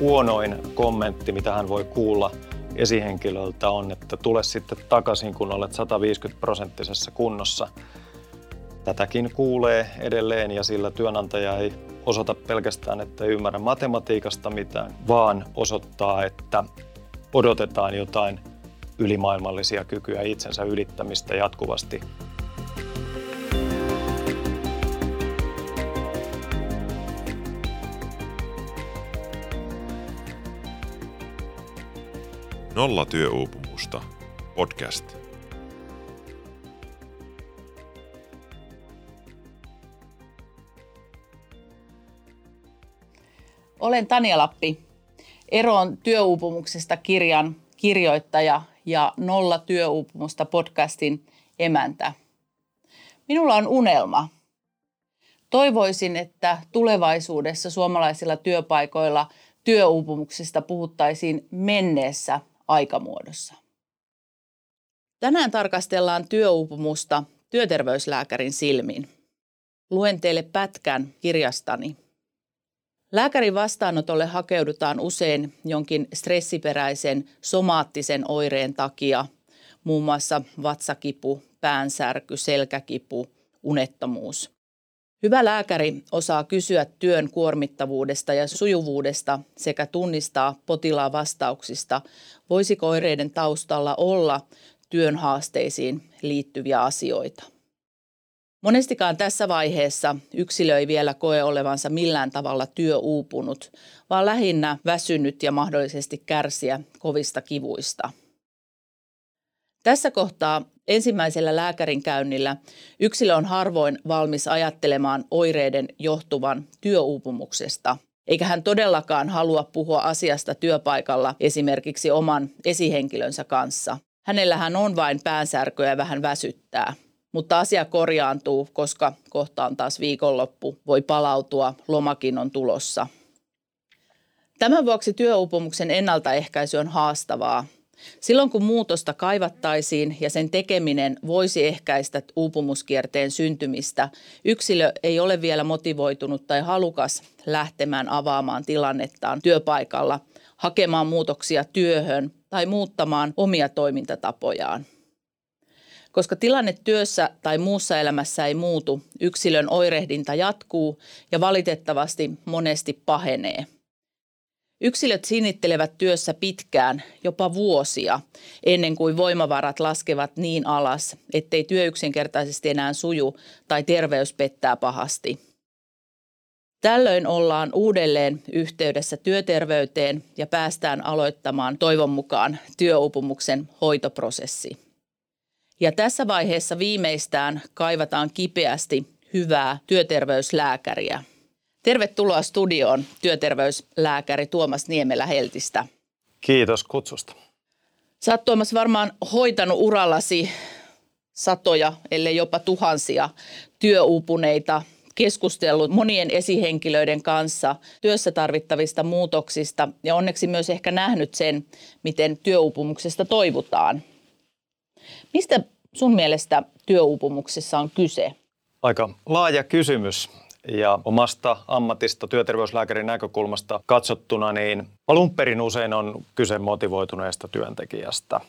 huonoin kommentti, mitä hän voi kuulla esihenkilöltä on, että tule sitten takaisin, kun olet 150 prosenttisessa kunnossa. Tätäkin kuulee edelleen ja sillä työnantaja ei osoita pelkästään, että ei ymmärrä matematiikasta mitään, vaan osoittaa, että odotetaan jotain ylimaailmallisia kykyjä itsensä ylittämistä jatkuvasti. Nolla työuupumusta. Podcast. Olen Tania Lappi, Eroon työuupumuksesta kirjan kirjoittaja ja Nolla työuupumusta podcastin emäntä. Minulla on unelma. Toivoisin, että tulevaisuudessa suomalaisilla työpaikoilla työuupumuksesta puhuttaisiin menneessä aikamuodossa. Tänään tarkastellaan työuupumusta työterveyslääkärin silmin. Luen teille pätkän kirjastani – Lääkärin vastaanotolle hakeudutaan usein jonkin stressiperäisen somaattisen oireen takia, muun muassa vatsakipu, päänsärky, selkäkipu, unettomuus. Hyvä lääkäri osaa kysyä työn kuormittavuudesta ja sujuvuudesta sekä tunnistaa potilaan vastauksista, voisiko oireiden taustalla olla työn haasteisiin liittyviä asioita. Monestikaan tässä vaiheessa yksilö ei vielä koe olevansa millään tavalla työuupunut, vaan lähinnä väsynyt ja mahdollisesti kärsiä kovista kivuista. Tässä kohtaa ensimmäisellä lääkärin käynnillä yksilö on harvoin valmis ajattelemaan oireiden johtuvan työuupumuksesta, eikä hän todellakaan halua puhua asiasta työpaikalla esimerkiksi oman esihenkilönsä kanssa. Hänellähän on vain päänsärkyä ja vähän väsyttää – mutta asia korjaantuu, koska kohta on taas viikonloppu, voi palautua, lomakin on tulossa. Tämän vuoksi työuupumuksen ennaltaehkäisy on haastavaa. Silloin kun muutosta kaivattaisiin ja sen tekeminen voisi ehkäistä uupumuskierteen syntymistä, yksilö ei ole vielä motivoitunut tai halukas lähtemään avaamaan tilannettaan työpaikalla, hakemaan muutoksia työhön tai muuttamaan omia toimintatapojaan. Koska tilanne työssä tai muussa elämässä ei muutu, yksilön oirehdinta jatkuu ja valitettavasti monesti pahenee. Yksilöt sinittelevät työssä pitkään, jopa vuosia, ennen kuin voimavarat laskevat niin alas, ettei työ yksinkertaisesti enää suju tai terveys pettää pahasti. Tällöin ollaan uudelleen yhteydessä työterveyteen ja päästään aloittamaan toivon mukaan työuupumuksen hoitoprosessi. Ja tässä vaiheessa viimeistään kaivataan kipeästi hyvää työterveyslääkäriä. Tervetuloa studioon työterveyslääkäri Tuomas Niemelä Heltistä. Kiitos kutsusta. Sä oot Tuomas varmaan hoitanut urallasi satoja, ellei jopa tuhansia työuupuneita, keskustellut monien esihenkilöiden kanssa työssä tarvittavista muutoksista ja onneksi myös ehkä nähnyt sen, miten työuupumuksesta toivutaan. Mistä sun mielestä työuupumuksessa on kyse? Aika laaja kysymys. Ja omasta ammatista työterveyslääkärin näkökulmasta katsottuna, niin alun perin usein on kyse motivoituneesta työntekijästä,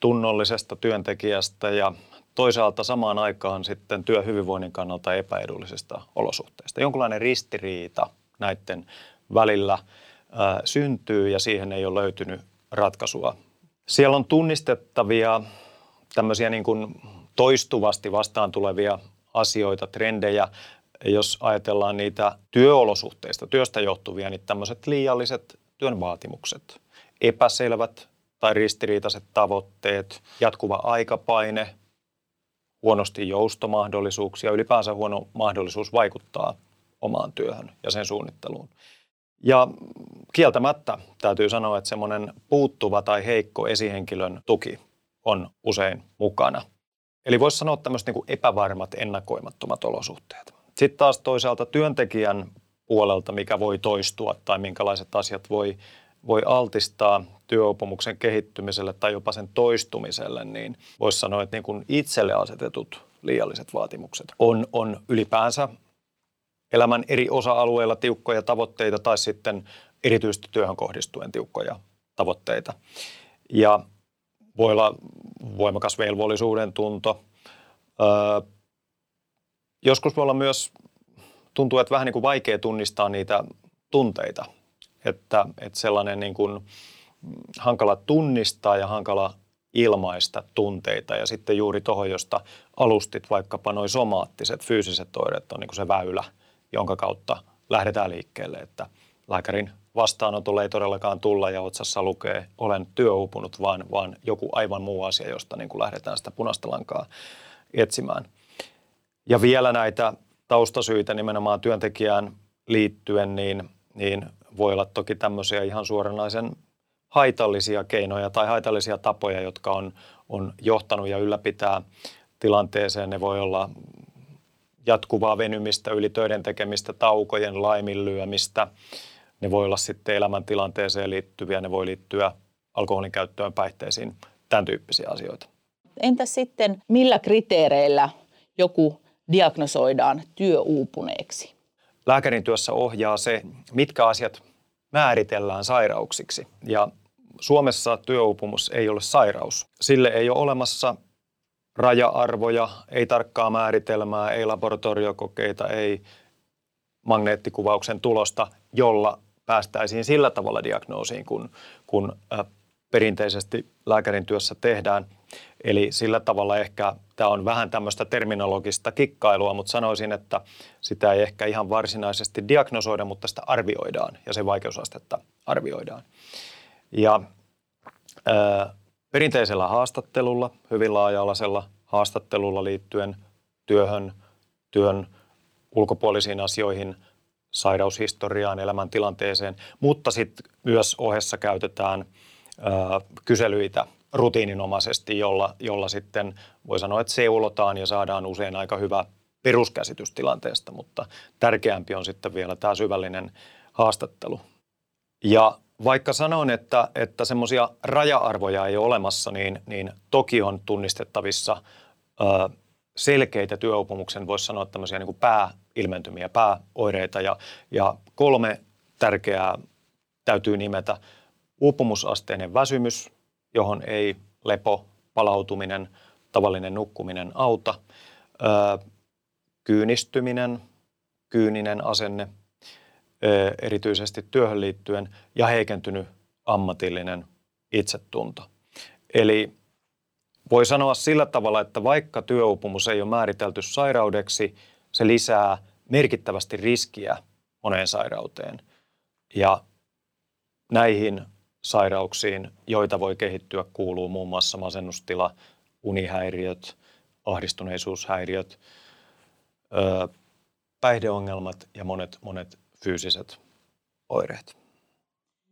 tunnollisesta työntekijästä ja toisaalta samaan aikaan sitten työhyvinvoinnin kannalta epäedullisista olosuhteista. Jonkinlainen ristiriita näiden välillä syntyy ja siihen ei ole löytynyt ratkaisua. Siellä on tunnistettavia tämmöisiä niin kuin toistuvasti vastaan tulevia asioita, trendejä, jos ajatellaan niitä työolosuhteista, työstä johtuvia, niin tämmöiset liialliset työn vaatimukset, epäselvät tai ristiriitaiset tavoitteet, jatkuva aikapaine, huonosti joustomahdollisuuksia, ylipäänsä huono mahdollisuus vaikuttaa omaan työhön ja sen suunnitteluun. Ja kieltämättä täytyy sanoa, että semmoinen puuttuva tai heikko esihenkilön tuki on usein mukana. Eli voisi sanoa tämmöiset niin epävarmat, ennakoimattomat olosuhteet. Sitten taas toisaalta työntekijän puolelta, mikä voi toistua tai minkälaiset asiat voi, voi altistaa työopumuksen kehittymiselle tai jopa sen toistumiselle, niin voisi sanoa, että niin kuin itselle asetetut liialliset vaatimukset on, on ylipäänsä elämän eri osa-alueilla tiukkoja tavoitteita tai sitten erityisesti työhön kohdistuen tiukkoja tavoitteita. Ja voi olla voimakas velvollisuuden tunto. Joskus voi olla myös, tuntuu, että vähän niin kuin vaikea tunnistaa niitä tunteita. Että, että sellainen niin kuin hankala tunnistaa ja hankala ilmaista tunteita. Ja sitten juuri tuohon, josta alustit vaikkapa noin somaattiset, fyysiset oireet on niin kuin se väylä, jonka kautta lähdetään liikkeelle. Että lääkärin vastaanotolle ei todellakaan tulla ja otsassa lukee olen työuupunut, vaan, vaan joku aivan muu asia, josta niin kuin lähdetään sitä punaista lankaa etsimään. Ja vielä näitä taustasyitä nimenomaan työntekijään liittyen, niin, niin voi olla toki tämmöisiä ihan suoranaisen haitallisia keinoja tai haitallisia tapoja, jotka on, on johtanut ja ylläpitää tilanteeseen. Ne voi olla jatkuvaa venymistä, yli töiden tekemistä, taukojen laiminlyömistä. Ne voi olla sitten elämäntilanteeseen liittyviä, ne voi liittyä alkoholin käyttöön, päihteisiin, tämän tyyppisiä asioita. Entä sitten, millä kriteereillä joku diagnosoidaan työuupuneeksi? Lääkärin työssä ohjaa se, mitkä asiat määritellään sairauksiksi. Ja Suomessa työuupumus ei ole sairaus. Sille ei ole olemassa raja-arvoja, ei tarkkaa määritelmää, ei laboratoriokokeita, ei magneettikuvauksen tulosta, jolla päästäisiin sillä tavalla diagnoosiin, kun, kun perinteisesti lääkärin työssä tehdään. Eli sillä tavalla ehkä tämä on vähän tämmöistä terminologista kikkailua, mutta sanoisin, että sitä ei ehkä ihan varsinaisesti diagnosoida, mutta sitä arvioidaan ja sen vaikeusastetta arvioidaan. Ja ää, perinteisellä haastattelulla, hyvin laaja-alaisella haastattelulla liittyen työhön, työn ulkopuolisiin asioihin, sairaushistoriaan, elämäntilanteeseen, mutta sitten myös ohessa käytetään ää, kyselyitä rutiininomaisesti, jolla, jolla sitten voi sanoa, että seulotaan ja saadaan usein aika hyvä peruskäsitys tilanteesta, mutta tärkeämpi on sitten vielä tämä syvällinen haastattelu. Ja vaikka sanon, että, että semmoisia raja-arvoja ei ole olemassa, niin, niin toki on tunnistettavissa ö, selkeitä työuupumuksen, voisi sanoa tämmöisiä niin kuin pääilmentymiä, pääoireita. Ja, ja kolme tärkeää täytyy nimetä. Uupumusasteinen väsymys, johon ei lepo, palautuminen, tavallinen nukkuminen auta. Kyynistyminen, kyyninen asenne – erityisesti työhön liittyen ja heikentynyt ammatillinen itsetunto. Eli voi sanoa sillä tavalla, että vaikka työuupumus ei ole määritelty sairaudeksi, se lisää merkittävästi riskiä moneen sairauteen. Ja näihin sairauksiin, joita voi kehittyä, kuuluu muun muassa masennustila, unihäiriöt, ahdistuneisuushäiriöt, päihdeongelmat ja monet, monet fyysiset oireet.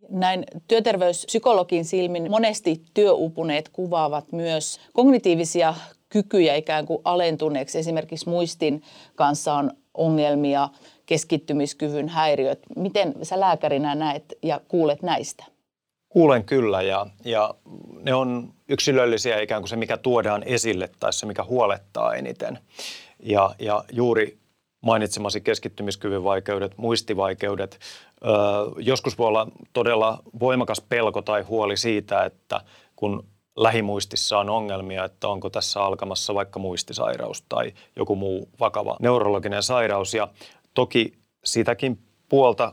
Näin työterveyspsykologin silmin monesti työupuneet kuvaavat myös kognitiivisia kykyjä ikään kuin alentuneeksi. Esimerkiksi muistin kanssa on ongelmia, keskittymiskyvyn häiriöt. Miten sä lääkärinä näet ja kuulet näistä? Kuulen kyllä ja, ja ne on yksilöllisiä ikään kuin se, mikä tuodaan esille tai se, mikä huolettaa eniten. Ja, ja juuri mainitsemasi keskittymiskyvyn vaikeudet, muistivaikeudet. Öö, joskus voi olla todella voimakas pelko tai huoli siitä, että kun lähimuistissa on ongelmia, että onko tässä alkamassa vaikka muistisairaus tai joku muu vakava neurologinen sairaus. Ja toki sitäkin puolta,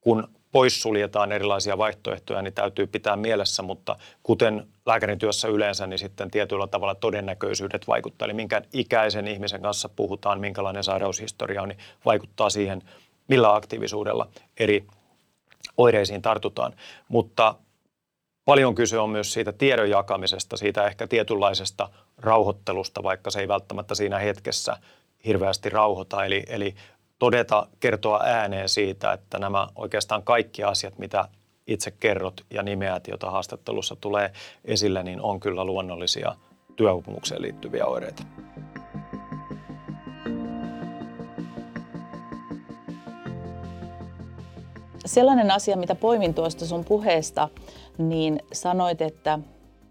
kun poissuljetaan erilaisia vaihtoehtoja, niin täytyy pitää mielessä, mutta kuten lääkärin työssä yleensä, niin sitten tietyllä tavalla todennäköisyydet vaikuttaa. Eli minkä ikäisen ihmisen kanssa puhutaan, minkälainen sairaushistoria on, niin vaikuttaa siihen, millä aktiivisuudella eri oireisiin tartutaan. Mutta paljon kyse on myös siitä tiedon jakamisesta, siitä ehkä tietynlaisesta rauhoittelusta, vaikka se ei välttämättä siinä hetkessä hirveästi rauhoita. Eli, eli todeta, kertoa ääneen siitä, että nämä oikeastaan kaikki asiat, mitä itse kerrot ja nimeät, joita haastattelussa tulee esille, niin on kyllä luonnollisia työuupumukseen liittyviä oireita. Sellainen asia, mitä poimin tuosta sun puheesta, niin sanoit, että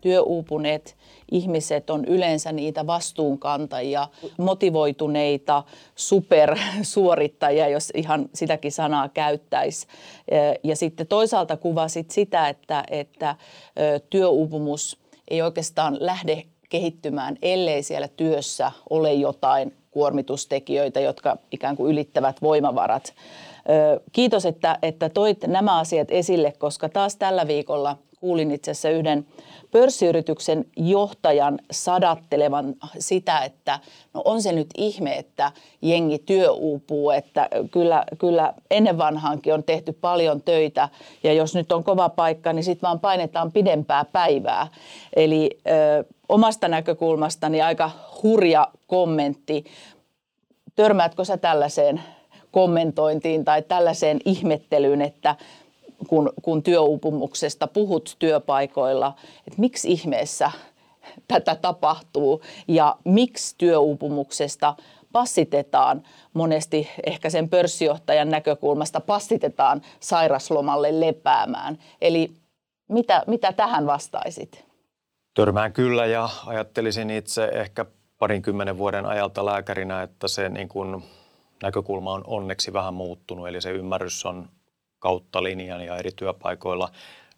työuupuneet ihmiset on yleensä niitä vastuunkantajia, motivoituneita supersuorittajia, jos ihan sitäkin sanaa käyttäisi. Ja sitten toisaalta kuvasit sitä, että, että työuupumus ei oikeastaan lähde kehittymään, ellei siellä työssä ole jotain kuormitustekijöitä, jotka ikään kuin ylittävät voimavarat. Kiitos, että, että toit nämä asiat esille, koska taas tällä viikolla kuulin itse asiassa yhden pörssiyrityksen johtajan sadattelevan sitä, että no on se nyt ihme, että jengi työ uupuu, että kyllä, kyllä ennen vanhaankin on tehty paljon töitä ja jos nyt on kova paikka, niin sitten vaan painetaan pidempää päivää. Eli ö, omasta näkökulmastani aika hurja kommentti. Törmäätkö sä tällaiseen kommentointiin tai tällaiseen ihmettelyyn, että kun, kun työuupumuksesta puhut työpaikoilla, että miksi ihmeessä tätä tapahtuu ja miksi työuupumuksesta passitetaan monesti ehkä sen pörssijohtajan näkökulmasta passitetaan sairaslomalle lepäämään. Eli mitä, mitä tähän vastaisit? Törmään kyllä ja ajattelisin itse ehkä parinkymmenen vuoden ajalta lääkärinä, että se niin kuin näkökulma on onneksi vähän muuttunut, eli se ymmärrys on kautta linjan ja eri työpaikoilla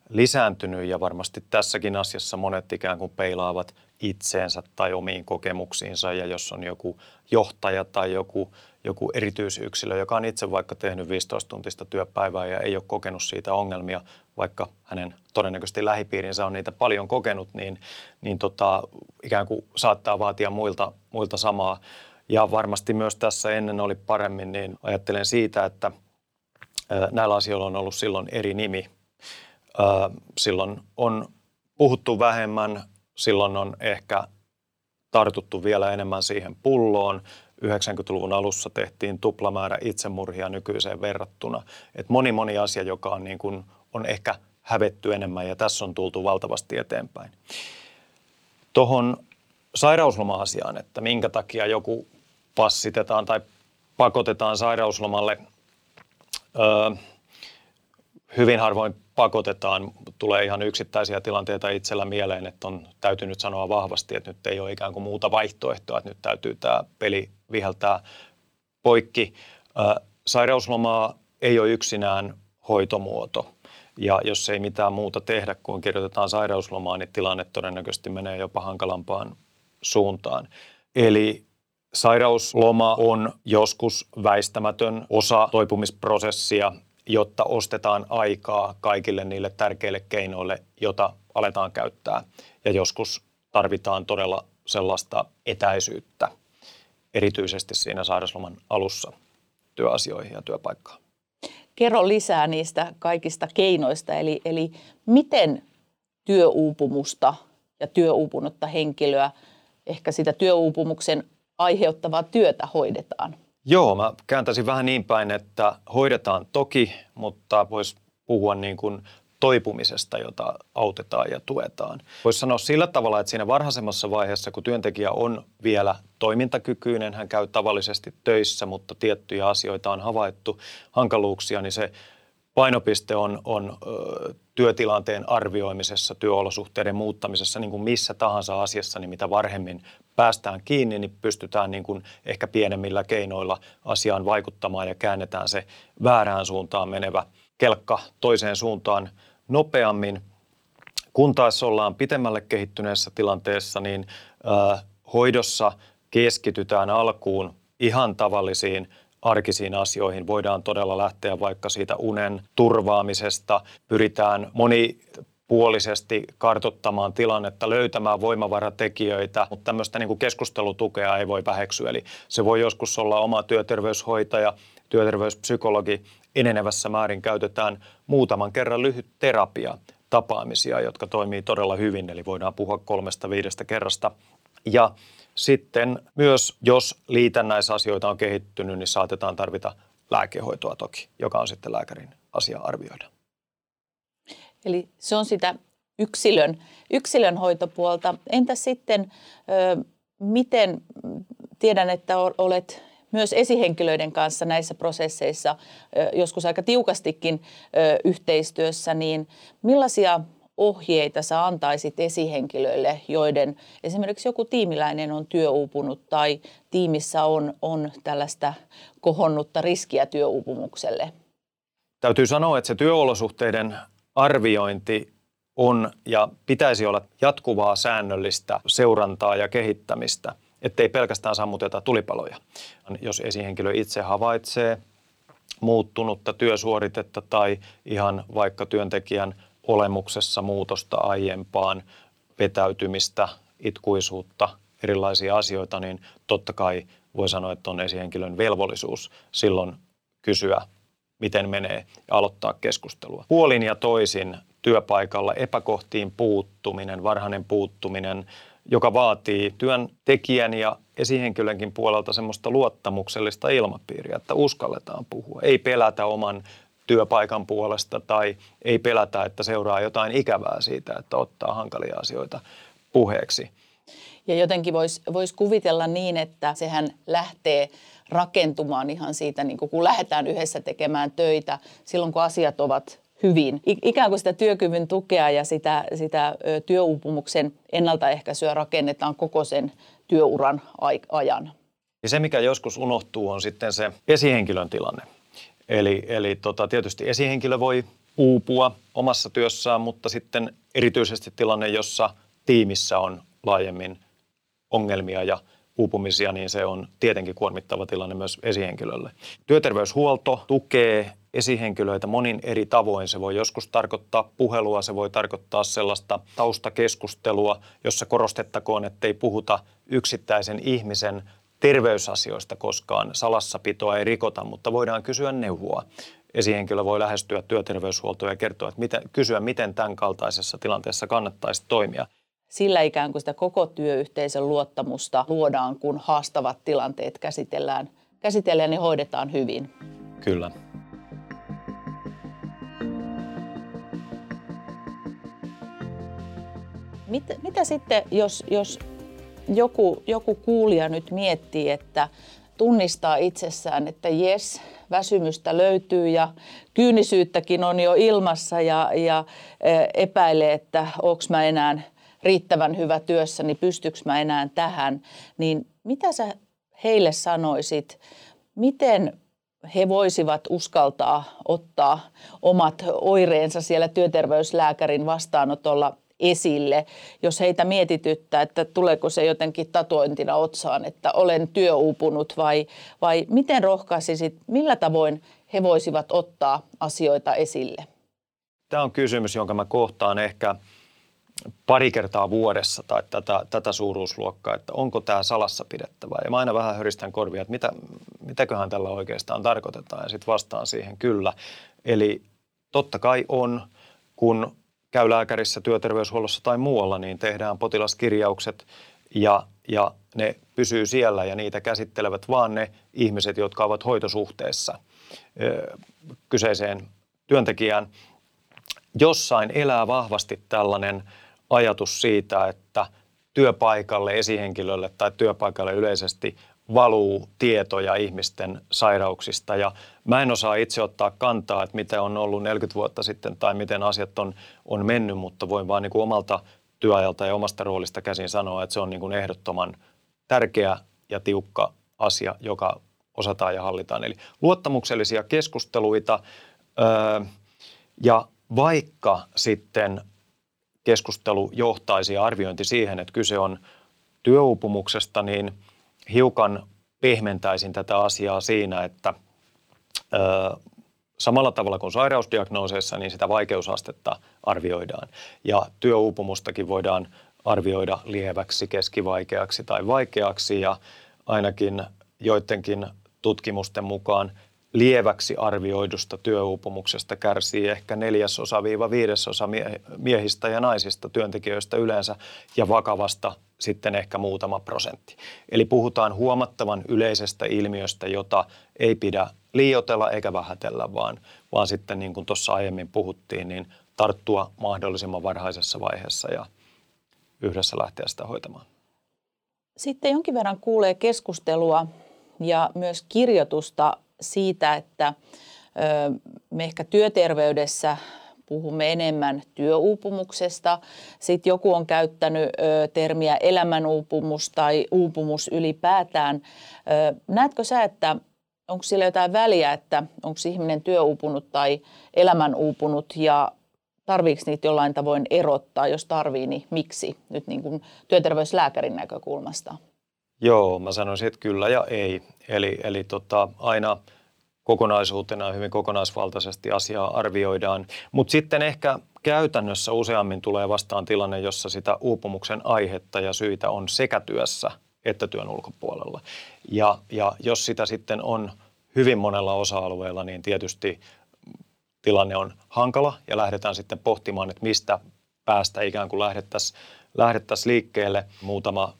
lisääntynyt ja varmasti tässäkin asiassa monet ikään kuin peilaavat itseensä tai omiin kokemuksiinsa ja jos on joku johtaja tai joku, joku erityisyksilö, joka on itse vaikka tehnyt 15-tuntista työpäivää ja ei ole kokenut siitä ongelmia, vaikka hänen todennäköisesti lähipiirinsä on niitä paljon kokenut, niin, niin tota, ikään kuin saattaa vaatia muilta, muilta samaa. Ja varmasti myös tässä ennen oli paremmin, niin ajattelen siitä, että näillä asioilla on ollut silloin eri nimi. Silloin on puhuttu vähemmän, silloin on ehkä tartuttu vielä enemmän siihen pulloon. 90-luvun alussa tehtiin tuplamäärä itsemurhia nykyiseen verrattuna. Et moni moni asia, joka on, niin kuin, on ehkä hävetty enemmän ja tässä on tultu valtavasti eteenpäin. Tuohon sairausloma-asiaan, että minkä takia joku passitetaan tai pakotetaan sairauslomalle. Hyvin harvoin pakotetaan, tulee ihan yksittäisiä tilanteita itsellä mieleen, että on täytynyt sanoa vahvasti, että nyt ei ole ikään kuin muuta vaihtoehtoa, että nyt täytyy tämä peli viheltää poikki. Sairauslomaa ei ole yksinään hoitomuoto. Ja jos ei mitään muuta tehdä kuin kirjoitetaan sairauslomaa, niin tilanne todennäköisesti menee jopa hankalampaan suuntaan. Eli Sairausloma on joskus väistämätön osa toipumisprosessia, jotta ostetaan aikaa kaikille niille tärkeille keinoille, jota aletaan käyttää. Ja joskus tarvitaan todella sellaista etäisyyttä, erityisesti siinä sairausloman alussa työasioihin ja työpaikkaan. Kerro lisää niistä kaikista keinoista, eli, eli miten työuupumusta ja työuupunutta henkilöä, ehkä sitä työuupumuksen aiheuttavaa työtä hoidetaan? Joo, mä kääntäisin vähän niin päin, että hoidetaan toki, mutta voisi puhua niin kuin toipumisesta, jota autetaan ja tuetaan. Voisi sanoa sillä tavalla, että siinä varhaisemmassa vaiheessa, kun työntekijä on vielä toimintakykyinen, hän käy tavallisesti töissä, mutta tiettyjä asioita on havaittu, hankaluuksia, niin se painopiste on, on ö, työtilanteen arvioimisessa, työolosuhteiden muuttamisessa, niin kuin missä tahansa asiassa, niin mitä varhemmin päästään kiinni, niin pystytään niin kuin ehkä pienemmillä keinoilla asiaan vaikuttamaan ja käännetään se väärään suuntaan menevä kelkka toiseen suuntaan nopeammin. Kun taas ollaan pitemmälle kehittyneessä tilanteessa, niin hoidossa keskitytään alkuun ihan tavallisiin arkisiin asioihin. Voidaan todella lähteä vaikka siitä unen turvaamisesta. Pyritään moni puolisesti kartottamaan tilannetta, löytämään voimavaratekijöitä, mutta tämmöistä niin kuin keskustelutukea ei voi väheksyä. Eli se voi joskus olla oma työterveyshoitaja, työterveyspsykologi. Enenevässä määrin käytetään muutaman kerran lyhyt terapia tapaamisia, jotka toimii todella hyvin, eli voidaan puhua kolmesta viidestä kerrasta. Ja sitten myös, jos liitännäisasioita on kehittynyt, niin saatetaan tarvita lääkehoitoa toki, joka on sitten lääkärin asia arvioida. Eli se on sitä yksilön, yksilön hoitopuolta. Entä sitten, miten, tiedän, että olet myös esihenkilöiden kanssa näissä prosesseissa joskus aika tiukastikin yhteistyössä, niin millaisia ohjeita sä antaisit esihenkilöille, joiden esimerkiksi joku tiimiläinen on työuupunut tai tiimissä on, on tällaista kohonnutta riskiä työuupumukselle? Täytyy sanoa, että se työolosuhteiden arviointi on ja pitäisi olla jatkuvaa säännöllistä seurantaa ja kehittämistä, ettei pelkästään sammuteta tulipaloja. Jos esihenkilö itse havaitsee muuttunutta työsuoritetta tai ihan vaikka työntekijän olemuksessa muutosta aiempaan, vetäytymistä, itkuisuutta, erilaisia asioita, niin totta kai voi sanoa, että on esihenkilön velvollisuus silloin kysyä, miten menee ja aloittaa keskustelua. Puolin ja toisin työpaikalla epäkohtiin puuttuminen, varhainen puuttuminen, joka vaatii työntekijän ja esihenkilönkin puolelta semmoista luottamuksellista ilmapiiriä, että uskalletaan puhua. Ei pelätä oman työpaikan puolesta tai ei pelätä, että seuraa jotain ikävää siitä, että ottaa hankalia asioita puheeksi. Ja jotenkin voisi vois kuvitella niin, että sehän lähtee rakentumaan ihan siitä, niin kun lähdetään yhdessä tekemään töitä, silloin kun asiat ovat hyvin. Ikään kuin sitä työkyvyn tukea ja sitä, sitä työuupumuksen ennaltaehkäisyä rakennetaan koko sen työuran ajan. Ja se, mikä joskus unohtuu, on sitten se esihenkilön tilanne. Eli, eli tota, tietysti esihenkilö voi uupua omassa työssään, mutta sitten erityisesti tilanne, jossa tiimissä on laajemmin ongelmia ja uupumisia, niin se on tietenkin kuormittava tilanne myös esihenkilölle. Työterveyshuolto tukee esihenkilöitä monin eri tavoin. Se voi joskus tarkoittaa puhelua, se voi tarkoittaa sellaista taustakeskustelua, jossa korostettakoon, ettei puhuta yksittäisen ihmisen terveysasioista koskaan. Salassapitoa ei rikota, mutta voidaan kysyä neuvoa. Esihenkilö voi lähestyä työterveyshuoltoa ja kertoa, että miten, kysyä, miten tämän kaltaisessa tilanteessa kannattaisi toimia. Sillä ikään kuin sitä koko työyhteisön luottamusta luodaan, kun haastavat tilanteet käsitellään, käsitellään ja hoidetaan hyvin. Kyllä. Mitä, mitä sitten, jos, jos joku, joku kuulija nyt miettii, että tunnistaa itsessään, että jes, väsymystä löytyy ja kyynisyyttäkin on jo ilmassa ja, ja epäilee, että onko mä enää riittävän hyvä työssä, niin pystyykö mä enää tähän, niin mitä sä heille sanoisit, miten he voisivat uskaltaa ottaa omat oireensa siellä työterveyslääkärin vastaanotolla esille, jos heitä mietityttää, että tuleeko se jotenkin tatuointina otsaan, että olen työuupunut vai, vai miten rohkaisisit, millä tavoin he voisivat ottaa asioita esille? Tämä on kysymys, jonka mä kohtaan ehkä pari kertaa vuodessa tai tätä, tätä suuruusluokkaa, että onko tämä salassa pidettävää. Ja mä aina vähän höristän korvia, että mitä, mitäköhän tällä oikeastaan tarkoitetaan ja sitten vastaan siihen kyllä. Eli totta kai on, kun käy lääkärissä, työterveyshuollossa tai muualla, niin tehdään potilaskirjaukset ja, ja ne pysyy siellä ja niitä käsittelevät vaan ne ihmiset, jotka ovat hoitosuhteessa kyseiseen työntekijään. Jossain elää vahvasti tällainen ajatus siitä, että työpaikalle, esihenkilölle tai työpaikalle yleisesti valuu tietoja ihmisten sairauksista. Ja mä en osaa itse ottaa kantaa, että mitä on ollut 40 vuotta sitten tai miten asiat on, on mennyt, mutta voin vaan niin kuin omalta työajalta ja omasta roolista käsin sanoa, että se on niin kuin ehdottoman tärkeä ja tiukka asia, joka osataan ja hallitaan. Eli luottamuksellisia keskusteluita öö, ja vaikka sitten keskustelu johtaisi ja arviointi siihen, että kyse on työuupumuksesta, niin – hiukan pehmentäisin tätä asiaa siinä, että ö, samalla tavalla kuin sairausdiagnooseissa, niin sitä vaikeusastetta arvioidaan. Ja työuupumustakin voidaan arvioida lieväksi, keskivaikeaksi tai vaikeaksi ja ainakin joidenkin tutkimusten mukaan lieväksi arvioidusta työuupumuksesta kärsii ehkä neljäsosa viiva viidesosa miehistä ja naisista työntekijöistä yleensä ja vakavasta sitten ehkä muutama prosentti. Eli puhutaan huomattavan yleisestä ilmiöstä, jota ei pidä liiotella eikä vähätellä, vaan, vaan sitten niin kuin tuossa aiemmin puhuttiin, niin tarttua mahdollisimman varhaisessa vaiheessa ja yhdessä lähteä sitä hoitamaan. Sitten jonkin verran kuulee keskustelua ja myös kirjoitusta siitä, että me ehkä työterveydessä puhumme enemmän työuupumuksesta. Sitten joku on käyttänyt termiä elämänuupumus tai uupumus ylipäätään. Näetkö sä, että onko sillä jotain väliä, että onko ihminen työuupunut tai elämänuupunut ja tarviiko niitä jollain tavoin erottaa, jos tarvii, niin miksi nyt niin kuin työterveyslääkärin näkökulmasta? Joo, mä sanoisin, että kyllä ja ei. Eli, eli tota, aina kokonaisuutena hyvin kokonaisvaltaisesti asiaa arvioidaan. Mutta sitten ehkä käytännössä useammin tulee vastaan tilanne, jossa sitä uupumuksen aihetta ja syitä on sekä työssä että työn ulkopuolella. Ja, ja jos sitä sitten on hyvin monella osa-alueella, niin tietysti tilanne on hankala ja lähdetään sitten pohtimaan, että mistä päästä ikään kuin lähdettäisiin lähdettäisi liikkeelle. Muutama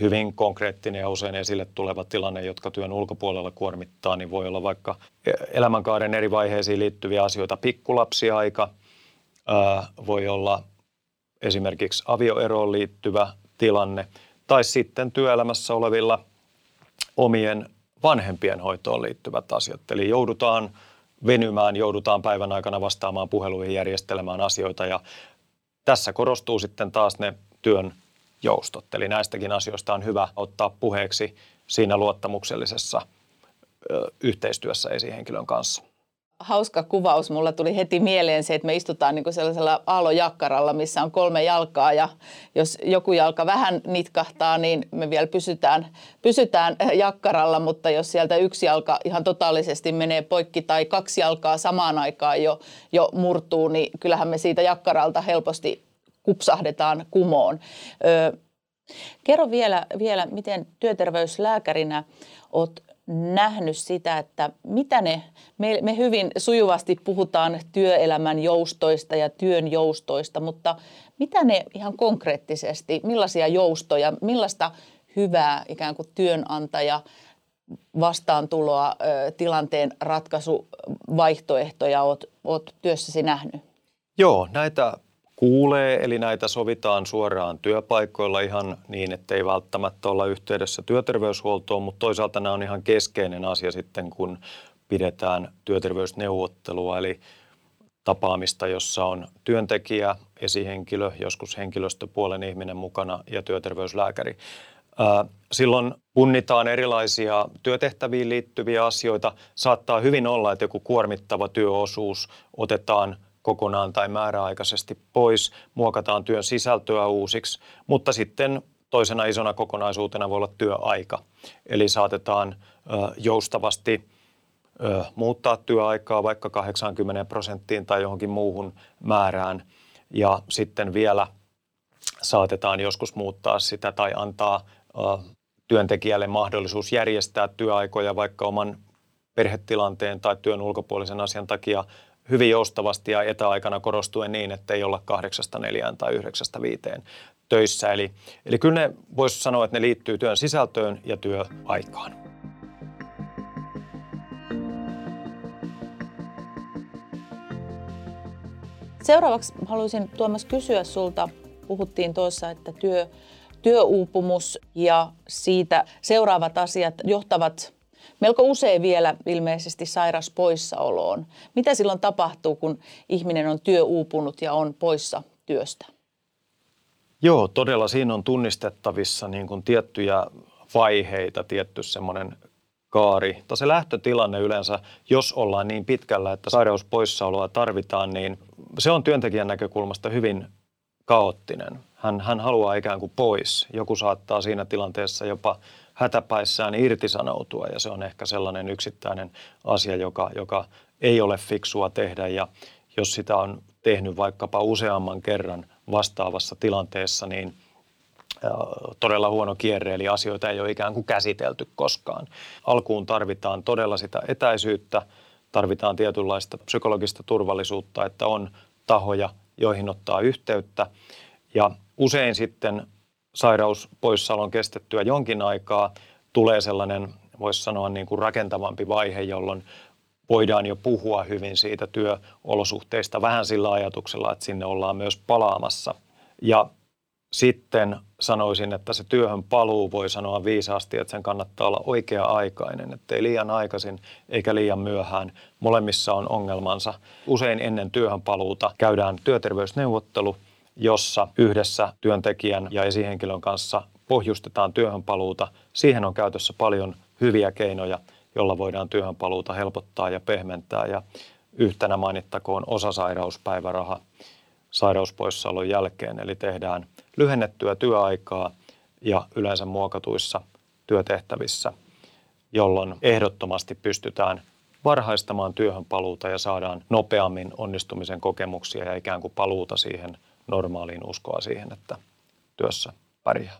hyvin konkreettinen ja usein esille tuleva tilanne, jotka työn ulkopuolella kuormittaa, niin voi olla vaikka elämänkaaren eri vaiheisiin liittyviä asioita, pikkulapsiaika, voi olla esimerkiksi avioeroon liittyvä tilanne, tai sitten työelämässä olevilla omien vanhempien hoitoon liittyvät asiat. Eli joudutaan venymään, joudutaan päivän aikana vastaamaan puheluihin, järjestelemään asioita ja tässä korostuu sitten taas ne työn joustot. Eli näistäkin asioista on hyvä ottaa puheeksi siinä luottamuksellisessa ö, yhteistyössä esihenkilön kanssa hauska kuvaus. Mulla tuli heti mieleen se, että me istutaan niin kuin sellaisella aalojakkaralla, missä on kolme jalkaa ja jos joku jalka vähän nitkahtaa, niin me vielä pysytään, pysytään jakkaralla, mutta jos sieltä yksi jalka ihan totaalisesti menee poikki tai kaksi jalkaa samaan aikaan jo, jo murtuu, niin kyllähän me siitä jakkaralta helposti kupsahdetaan kumoon. Öö, kerro vielä, vielä, miten työterveyslääkärinä olet nähnyt sitä, että mitä ne, me, me hyvin sujuvasti puhutaan työelämän joustoista ja työn joustoista, mutta mitä ne ihan konkreettisesti, millaisia joustoja, millaista hyvää ikään kuin työnantaja vastaantuloa, tilanteen ratkaisuvaihtoehtoja olet, olet työssäsi nähnyt? Joo, näitä kuulee, eli näitä sovitaan suoraan työpaikoilla ihan niin, että ei välttämättä olla yhteydessä työterveyshuoltoon, mutta toisaalta nämä on ihan keskeinen asia sitten, kun pidetään työterveysneuvottelua, eli tapaamista, jossa on työntekijä, esihenkilö, joskus henkilöstöpuolen ihminen mukana ja työterveyslääkäri. Silloin punnitaan erilaisia työtehtäviin liittyviä asioita. Saattaa hyvin olla, että joku kuormittava työosuus otetaan kokonaan tai määräaikaisesti pois, muokataan työn sisältöä uusiksi, mutta sitten toisena isona kokonaisuutena voi olla työaika. Eli saatetaan joustavasti muuttaa työaikaa vaikka 80 prosenttiin tai johonkin muuhun määrään ja sitten vielä saatetaan joskus muuttaa sitä tai antaa työntekijälle mahdollisuus järjestää työaikoja vaikka oman perhetilanteen tai työn ulkopuolisen asian takia hyvin joustavasti ja etäaikana korostuen niin, että ei olla kahdeksasta neljään tai yhdeksästä viiteen töissä. Eli, eli kyllä ne voisi sanoa, että ne liittyy työn sisältöön ja työaikaan. Seuraavaksi haluaisin Tuomas kysyä sulta, puhuttiin tuossa, että työ, työuupumus ja siitä seuraavat asiat johtavat melko usein vielä ilmeisesti sairas poissaoloon. Mitä silloin tapahtuu, kun ihminen on työuupunut ja on poissa työstä? Joo, todella siinä on tunnistettavissa niin kuin tiettyjä vaiheita, tietty semmoinen kaari. Tai se lähtötilanne yleensä, jos ollaan niin pitkällä, että sairauspoissaoloa tarvitaan, niin se on työntekijän näkökulmasta hyvin kaoottinen. Hän, hän haluaa ikään kuin pois. Joku saattaa siinä tilanteessa jopa hätäpäissään irtisanoutua ja se on ehkä sellainen yksittäinen asia, joka, joka ei ole fiksua tehdä ja jos sitä on tehnyt vaikkapa useamman kerran vastaavassa tilanteessa, niin todella huono kierre, eli asioita ei ole ikään kuin käsitelty koskaan. Alkuun tarvitaan todella sitä etäisyyttä, tarvitaan tietynlaista psykologista turvallisuutta, että on tahoja, joihin ottaa yhteyttä. Ja usein sitten sairauspoissaolon kestettyä jonkin aikaa tulee sellainen, voisi sanoa niin kuin rakentavampi vaihe, jolloin voidaan jo puhua hyvin siitä työolosuhteista vähän sillä ajatuksella, että sinne ollaan myös palaamassa. Ja sitten sanoisin, että se työhön paluu voi sanoa viisaasti, että sen kannattaa olla oikea-aikainen, ettei liian aikaisin eikä liian myöhään. Molemmissa on ongelmansa. Usein ennen työhön paluuta käydään työterveysneuvottelu, jossa yhdessä työntekijän ja esihenkilön kanssa pohjustetaan työhön paluuta. Siihen on käytössä paljon hyviä keinoja, jolla voidaan työhön paluuta helpottaa ja pehmentää. Ja yhtenä mainittakoon osasairauspäiväraha sairauspoissaolon jälkeen, eli tehdään lyhennettyä työaikaa ja yleensä muokatuissa työtehtävissä, jolloin ehdottomasti pystytään varhaistamaan työhön paluuta ja saadaan nopeammin onnistumisen kokemuksia ja ikään kuin paluuta siihen normaaliin uskoa siihen, että työssä pärjää.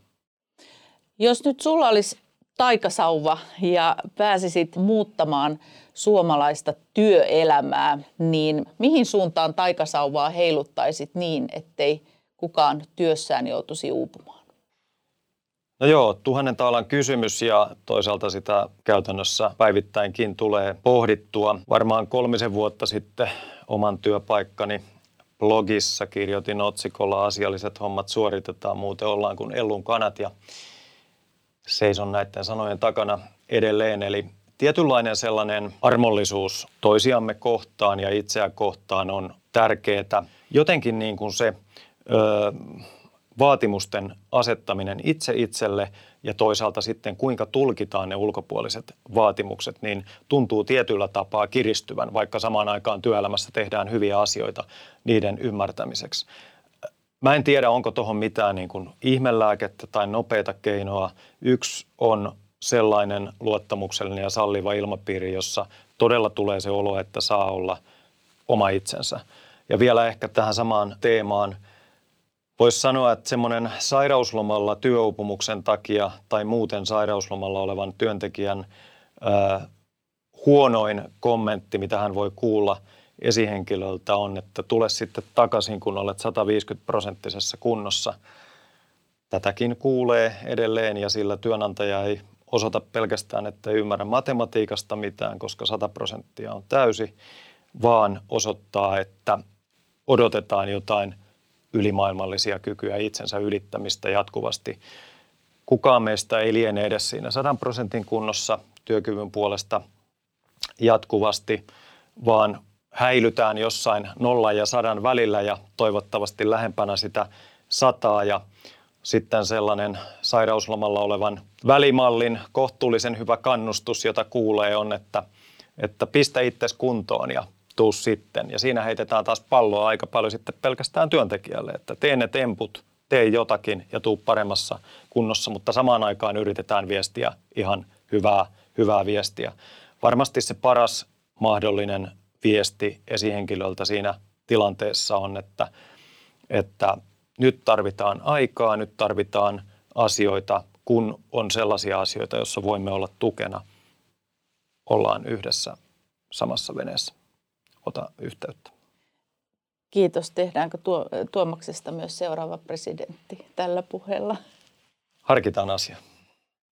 Jos nyt sulla olisi taikasauva ja pääsisit muuttamaan suomalaista työelämää, niin mihin suuntaan taikasauvaa heiluttaisit niin, ettei kukaan työssään joutuisi uupumaan? No joo, tuhannen taalan kysymys ja toisaalta sitä käytännössä päivittäinkin tulee pohdittua. Varmaan kolmisen vuotta sitten oman työpaikkani blogissa kirjoitin otsikolla asialliset hommat suoritetaan, muuten ollaan kuin ellun kanat ja seison näiden sanojen takana edelleen. Eli tietynlainen sellainen armollisuus toisiamme kohtaan ja itseä kohtaan on tärkeää. Jotenkin niin kuin se ö, vaatimusten asettaminen itse itselle ja toisaalta sitten kuinka tulkitaan ne ulkopuoliset vaatimukset, niin tuntuu tietyllä tapaa kiristyvän, vaikka samaan aikaan työelämässä tehdään hyviä asioita niiden ymmärtämiseksi. Mä en tiedä, onko tuohon mitään niin kuin ihmelääkettä tai nopeita keinoa. Yksi on sellainen luottamuksellinen ja salliva ilmapiiri, jossa todella tulee se olo, että saa olla oma itsensä. Ja vielä ehkä tähän samaan teemaan voisi sanoa, että semmoinen sairauslomalla työuupumuksen takia tai muuten sairauslomalla olevan työntekijän ää, huonoin kommentti, mitä hän voi kuulla esihenkilöltä on, että tule sitten takaisin, kun olet 150 prosenttisessa kunnossa. Tätäkin kuulee edelleen ja sillä työnantaja ei osoita pelkästään, että ei ymmärrä matematiikasta mitään, koska 100 prosenttia on täysi, vaan osoittaa, että odotetaan jotain ylimaailmallisia kykyjä itsensä ylittämistä jatkuvasti. Kukaan meistä ei liene edes siinä 100 prosentin kunnossa työkyvyn puolesta jatkuvasti, vaan häilytään jossain nolla ja sadan välillä ja toivottavasti lähempänä sitä sataa ja sitten sellainen sairauslomalla olevan välimallin kohtuullisen hyvä kannustus, jota kuulee, on, että, että pistä itses kuntoon ja tuu sitten. Ja siinä heitetään taas palloa aika paljon sitten pelkästään työntekijälle, että tee ne temput, tee jotakin ja tuu paremmassa kunnossa, mutta samaan aikaan yritetään viestiä ihan hyvää, hyvää viestiä. Varmasti se paras mahdollinen viesti esihenkilöltä siinä tilanteessa on, että, että nyt tarvitaan aikaa, nyt tarvitaan asioita, kun on sellaisia asioita, joissa voimme olla tukena, ollaan yhdessä samassa veneessä. Ota yhteyttä. Kiitos. Tehdäänkö tuo, Tuomaksesta myös seuraava presidentti tällä puheella? Harkitaan asia.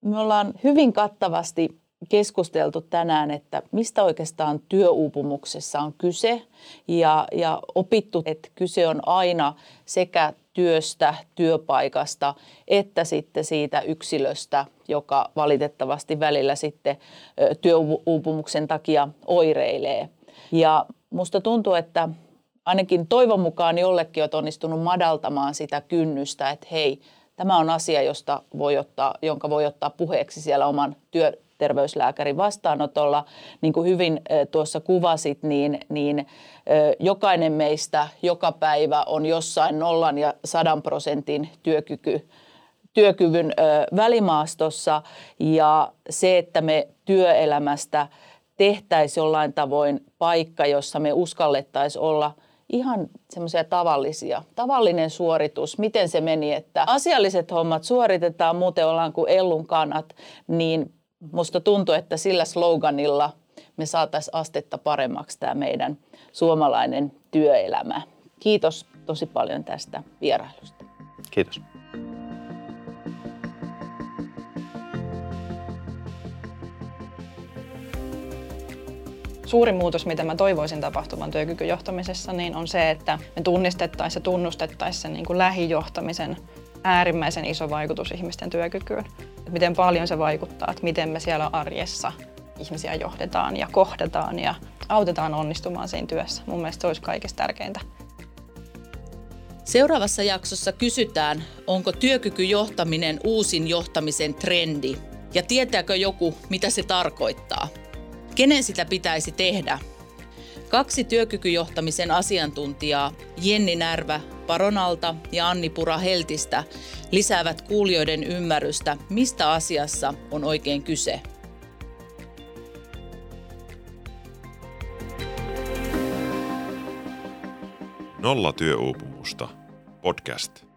Me ollaan hyvin kattavasti keskusteltu tänään, että mistä oikeastaan työuupumuksessa on kyse ja, ja opittu, että kyse on aina sekä työstä, työpaikasta, että sitten siitä yksilöstä, joka valitettavasti välillä sitten työuupumuksen takia oireilee. Ja musta tuntuu, että ainakin toivon mukaan jollekin on onnistunut madaltamaan sitä kynnystä, että hei, tämä on asia, josta voi ottaa, jonka voi ottaa puheeksi siellä oman työ, terveyslääkärin vastaanotolla. Niin kuin hyvin tuossa kuvasit, niin, niin jokainen meistä joka päivä on jossain nollan ja sadan prosentin työkyky työkyvyn välimaastossa ja se, että me työelämästä tehtäisiin jollain tavoin paikka, jossa me uskallettaisiin olla ihan semmoisia tavallisia. Tavallinen suoritus, miten se meni, että asialliset hommat suoritetaan, muuten ollaan kuin ellun kanat, niin musta tuntuu, että sillä sloganilla me saataisiin astetta paremmaksi tämä meidän suomalainen työelämä. Kiitos tosi paljon tästä vierailusta. Kiitos. Suuri muutos, mitä mä toivoisin tapahtuvan työkykyjohtamisessa, niin on se, että me tunnistettaisiin ja tunnustettaisiin sen niin kuin lähijohtamisen äärimmäisen iso vaikutus ihmisten työkykyyn. Että miten paljon se vaikuttaa, että miten me siellä arjessa ihmisiä johdetaan ja kohdataan ja autetaan onnistumaan siinä työssä. Mun mielestä se olisi kaikista tärkeintä. Seuraavassa jaksossa kysytään, onko työkykyjohtaminen uusin johtamisen trendi ja tietääkö joku, mitä se tarkoittaa. Kenen sitä pitäisi tehdä? Kaksi työkykyjohtamisen asiantuntijaa, Jenni Närvä Paronalta ja Anni Pura Heltistä, lisäävät kuulijoiden ymmärrystä, mistä asiassa on oikein kyse. Nolla työuupumusta. Podcast.